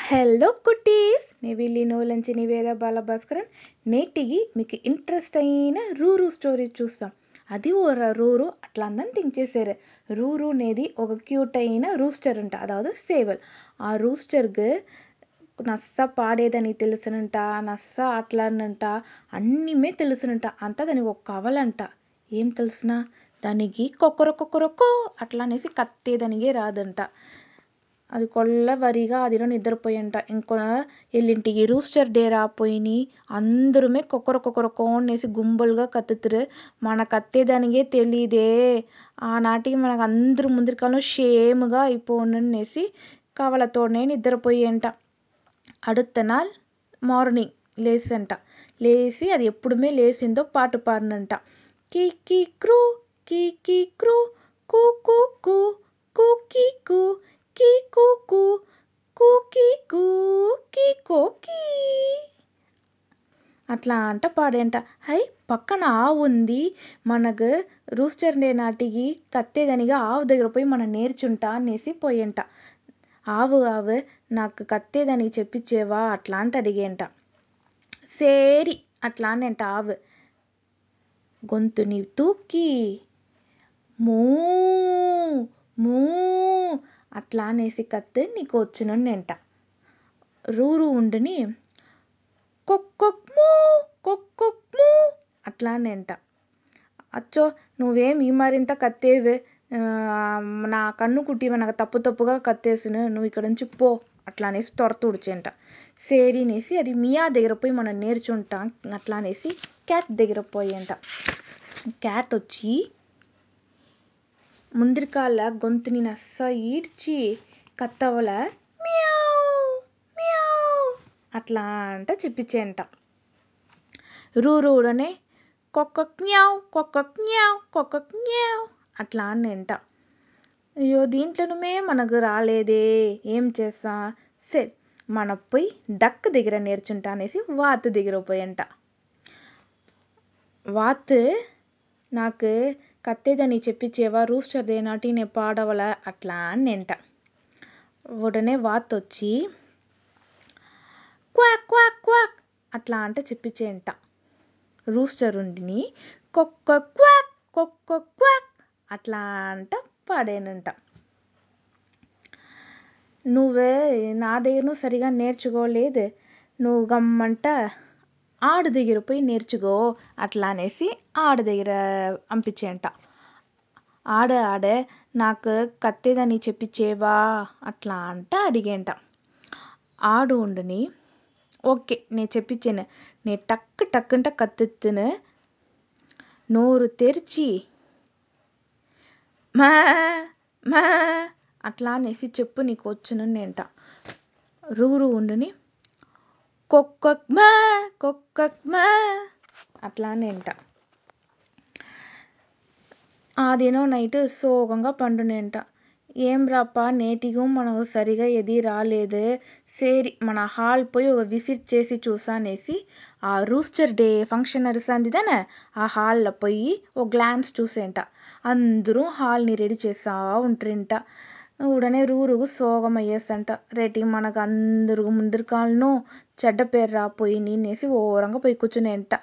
Hello cuties నే వెళ్ళి నోలంచి నివేద బాలభాస్కరన్ నేటికి మీకు ఇంట్రెస్ట్ అయిన రూరు స్టోరీ చూస్తాం. అది ఓ రూరు అట్లా అందని థింక్ చేశారు రూరు అనేది ఒక క్యూట్ అయిన రూస్టర్ అంట అదావదు సేవల్. ఆ రూస్టర్కి నస్స పాడేదని తెలుసునంట నస్స ఆటలాడనంట అన్నీమే తెలుసునంట. అంతా దానికి ఒక కవలంట. ఏం తెలుసునా? దానికి కొక్కరొక్కొక్కరొక్కో అట్లా అనేసి కత్తేదానికి రాదంట. అది కొల్ల కొల్లవరిగా అదిలో నిద్రపోయంట. ఇంకో ఎల్లింటికి రూస్టర్ డేరా పోయిని ಅಂದ್ರುಮೆ ಕೊಕ್ಕರ ಕೊಕ್ಕರ కోనేసి ಗುಂಪುಲ್గా ಕತ್ತುದ್ರು మన కత్తేదానిగే తెలీదే. ఆనాటికి మనకు అందరు ముందరికాలం షేమ్గా అయిపోనున్నేసి కవలతోనే నిద్రపోయేంట. అడుత్త నాల్ మార్నింగ్ లేసంట. లేచి అది ఎప్పుడుమే లేసిందో పాటు పాడినంట. కీ కీ క్రూ కీ కీ క్రూ కూ కూ కూ కూ కీ అట్లా అంట పాడేంట. హై పక్కన ఆవు ఉంది. మనకు రూస్టర్ డే నాటికి కత్తేదనిగా ఆవు దగ్గర పోయి మనం నేర్చుంటా అనేసి పోయేంట. ఆవు ఆవు నాకు కత్తేదని చెప్పించేవా అట్లా అంట అడిగేంట. సేరి అట్లా అనేంట ఆవు. గొంతుని తూకి మూ మూ అట్లా అనేసి కత్తి నీకు వచ్చునంట రూరు ఉండుని కొక్కొక్ మూ అట్లానేంట మూ అట్లా అచ్చో నువ్వేం ఈ మరింత కత్తేవే నా కన్ను కుట్టి నాకు తప్పు తప్పుగా కత్తేసిను నువ్వు ఇక్కడ నుంచి పో అట్లా అనేసి తొర తుడిచేంట అనేసి అది మియా దగ్గర పోయి మనం నేర్చుంటాం అట్లా అనేసి క్యాట్ దగ్గర పోయేంట క్యాట్ వచ్చి ముందరికాల గొంతుని నస్స ఈడ్చి కత్తవల అట్లా అంట చెప్పించేయంట. రూ రూడనే కొక్కక్ న్యావ్ కొక్కక్ న్యావ్ కొక్కక్ న్యావ్ అట్లా అంట అయ్యో దీంట్లోనే మనకు రాలేదే ఏం చేస్తా? సరే మన పోయి డక్ దగ్గర నేర్చుంటా అనేసి వాత్ దగ్గర పోయంట. వాత్ నాకు కత్తేదని చెప్పించేవా రూస్టర్ నేను పాడవల అట్లా అనేంట ఉడనే వాత్ వచ్చి క్వాక్ క్వాక్ క్వాక్ అట్లా అంటే చెప్పించేంట రూస్టర్ ఉండిని కొక్క క్వాక్ కొక్క క్వాక్ అట్లా అంట పాడేనంట. నువ్వే నా దగ్గరను సరిగా నేర్చుకోలేదు నువ్వు గమ్మంట ఆడు దగ్గర పోయి నేర్చుకో అట్లా అనేసి ఆడ దగ్గర పంపించేంట ఆడ ఆడే నాకు కత్తేదని చెప్పిచ్చేవా అట్లా అంట అడిగేంట. ఆడు ఉండిని ఓకే నేను చెప్పించాను. నేను టక్కు టక్కుంట అంట కత్తెత్తును నోరు తెరిచి మా మా అట్లా అనేసి చెప్పు నీకు వచ్చును నేంట. రూరు ఉండుని కొక్కక్ మా కొక్కక్ మా అట్లా నేంట. ఆ దినం నైట్ సోకంగా పండునేంట. ఏం రాప్ప నేటిಗೂ మనకు సరిగా ఎది రాలేదు. సేరి మన హాల్ పోయి ఒక విసిట్ చేసి చూసానేసి ఆ రూస్టర్ డే ఫంక్షన్ నడుస్తుంది ఆ హాల్లో పోయి ఒక గ్లాన్స్ చూసేంట. అందరూ హాల్ని రెడీ చేస్తా ఉంటారంట. ఉడనే రూరుగు సోగం అయ్యేసంట. రేటి మనకు అందరూ ముందరి కాళ్ళను చెడ్డ పేరు రాపోయి నేనేసి ఓరంగా పోయి కూర్చునేంట.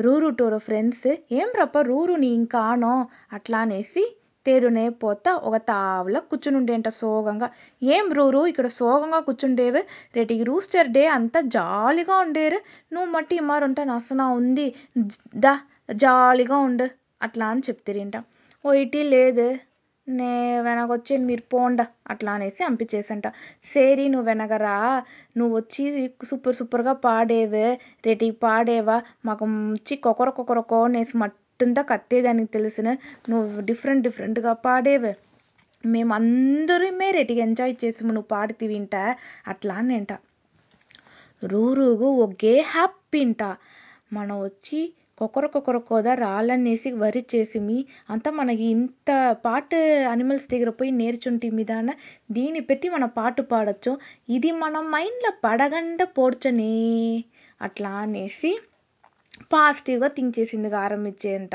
రూరు టోర ఫ్రెండ్స్ ఏం రప్ప రూరు నీ ఇంకానో అట్లా అనేసి తేడునే పోత ఒక తావులో కూర్చునుండేంట సోగంగా. ఏం రూరు ఇక్కడ సోగంగా కూర్చుండేవి? రేటికి రూస్టర్ డే అంతా జాలీగా ఉండేరు. నువ్వు మట్టి ఇమ్మారుంటే నసనా ఉంది. దా జాలీగా ఉండు అట్లా అని చెప్తిరింట. ఒయిటి లేదు. నే వెనకొచ్చి మీరు పోండ అట్లా అనేసి పంపించేసంట సేరి నువ్వు వెనగరా నువ్వు వచ్చి సూపర్ సూపర్గా పాడేవే. రేటికి పాడేవా? మాకు వచ్చి కొకర కొకర కోనేసి మట్టుంతా కత్తేదానికి తెలిసిన నువ్వు డిఫరెంట్ డిఫరెంట్గా పాడేవే. మేము అందరమే రేటికి ఎంజాయ్ చేసి నువ్వు పాడితే వింట? అట్లా అనేంట రూరుగు ఒకే హ్యాపీ ఇంట మనం వచ్చి కొకర కొకర కోద రాళ్ళనేసి వరి చేసి మీ అంతా మనకి ఇంత పాట అనిమల్స్ దగ్గర పోయి నేర్చుంటి మీదాన దీన్ని పెట్టి మన పాట పాడొచ్చు. ఇది మన మైండ్లో పడగండ పోడ్చనే. అట్లా అనేసి పాజిటివ్గా థింక్ చేసింది ఆరంభించేంట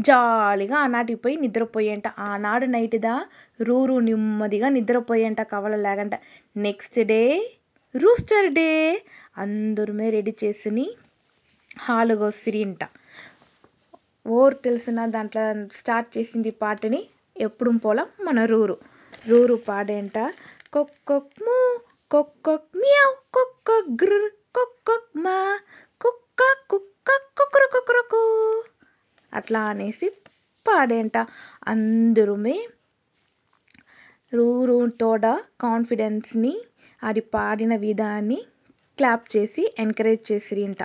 జాలీగా ఆనాటికి పోయి నిద్రపోయేంట. ఆనాడు నైట్దా రూరు నెమ్మదిగా నిద్రపోయేంట కవల లేకంట నెక్స్ట్ డే రూస్టర్ డే అందరమే రెడీ చేసుకుని హాలుగా వసిరింట ఓరు తెలిసిన దాంట్లో స్టార్ట్ చేసింది పాటని ఎప్పుడు పోల మన రూరు. రూరు పాడేంట. కొక్కొక్ మూ కొక్కొక్ మియావ్ కొక్కొక్ గ్రర్ కొక్కొక్ మా కుక్క కుక్క కుక్కరు కుక్కరకు అట్లా అనేసి పాడేంట. అందరమే రూరు తోడ కాన్ఫిడెన్స్ని అది పాడిన విధాన్ని క్లాప్ చేసి ఎంకరేజ్ చేసిరింట.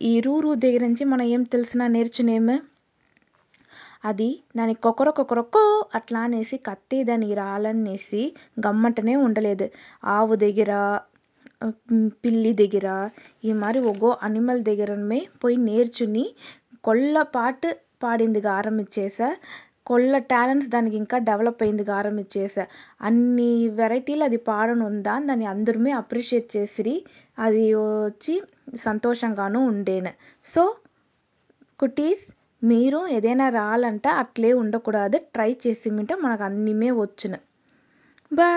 ఈ రూరు దగ్గర నుంచి మనం ఏం తెలిసినా నేర్చునేమే? అది దాని కొకర కొకరకో అట్లా అనేసి కత్తి దానికి రాలనేసి గమ్మటనే ఉండలేదు. ఆవు దగ్గర పిల్లి దగ్గర ఈ మరి ఒగో అనిమల్ దగ్గరమే పోయి నేర్చుని కొల్ల పాట పాడిందిగా ఆరంభించేసా కొల్ల టాలెంట్స్ దానికి ఇంకా డెవలప్ అయింది ఆరంభించేసా అన్ని వెరైటీలు అది పాడనుందా దాన్ని అందరమే అప్రిషియేట్ చేసిరి. అది వచ్చి సంతోషంగాను ఉండేను. సో కుటీస్ మీరు ఏదైనా రాలంటే అట్లే ఉండకూడదు. ట్రై చేసి మింటే మనకు అన్నీమే వచ్చును. బాయ్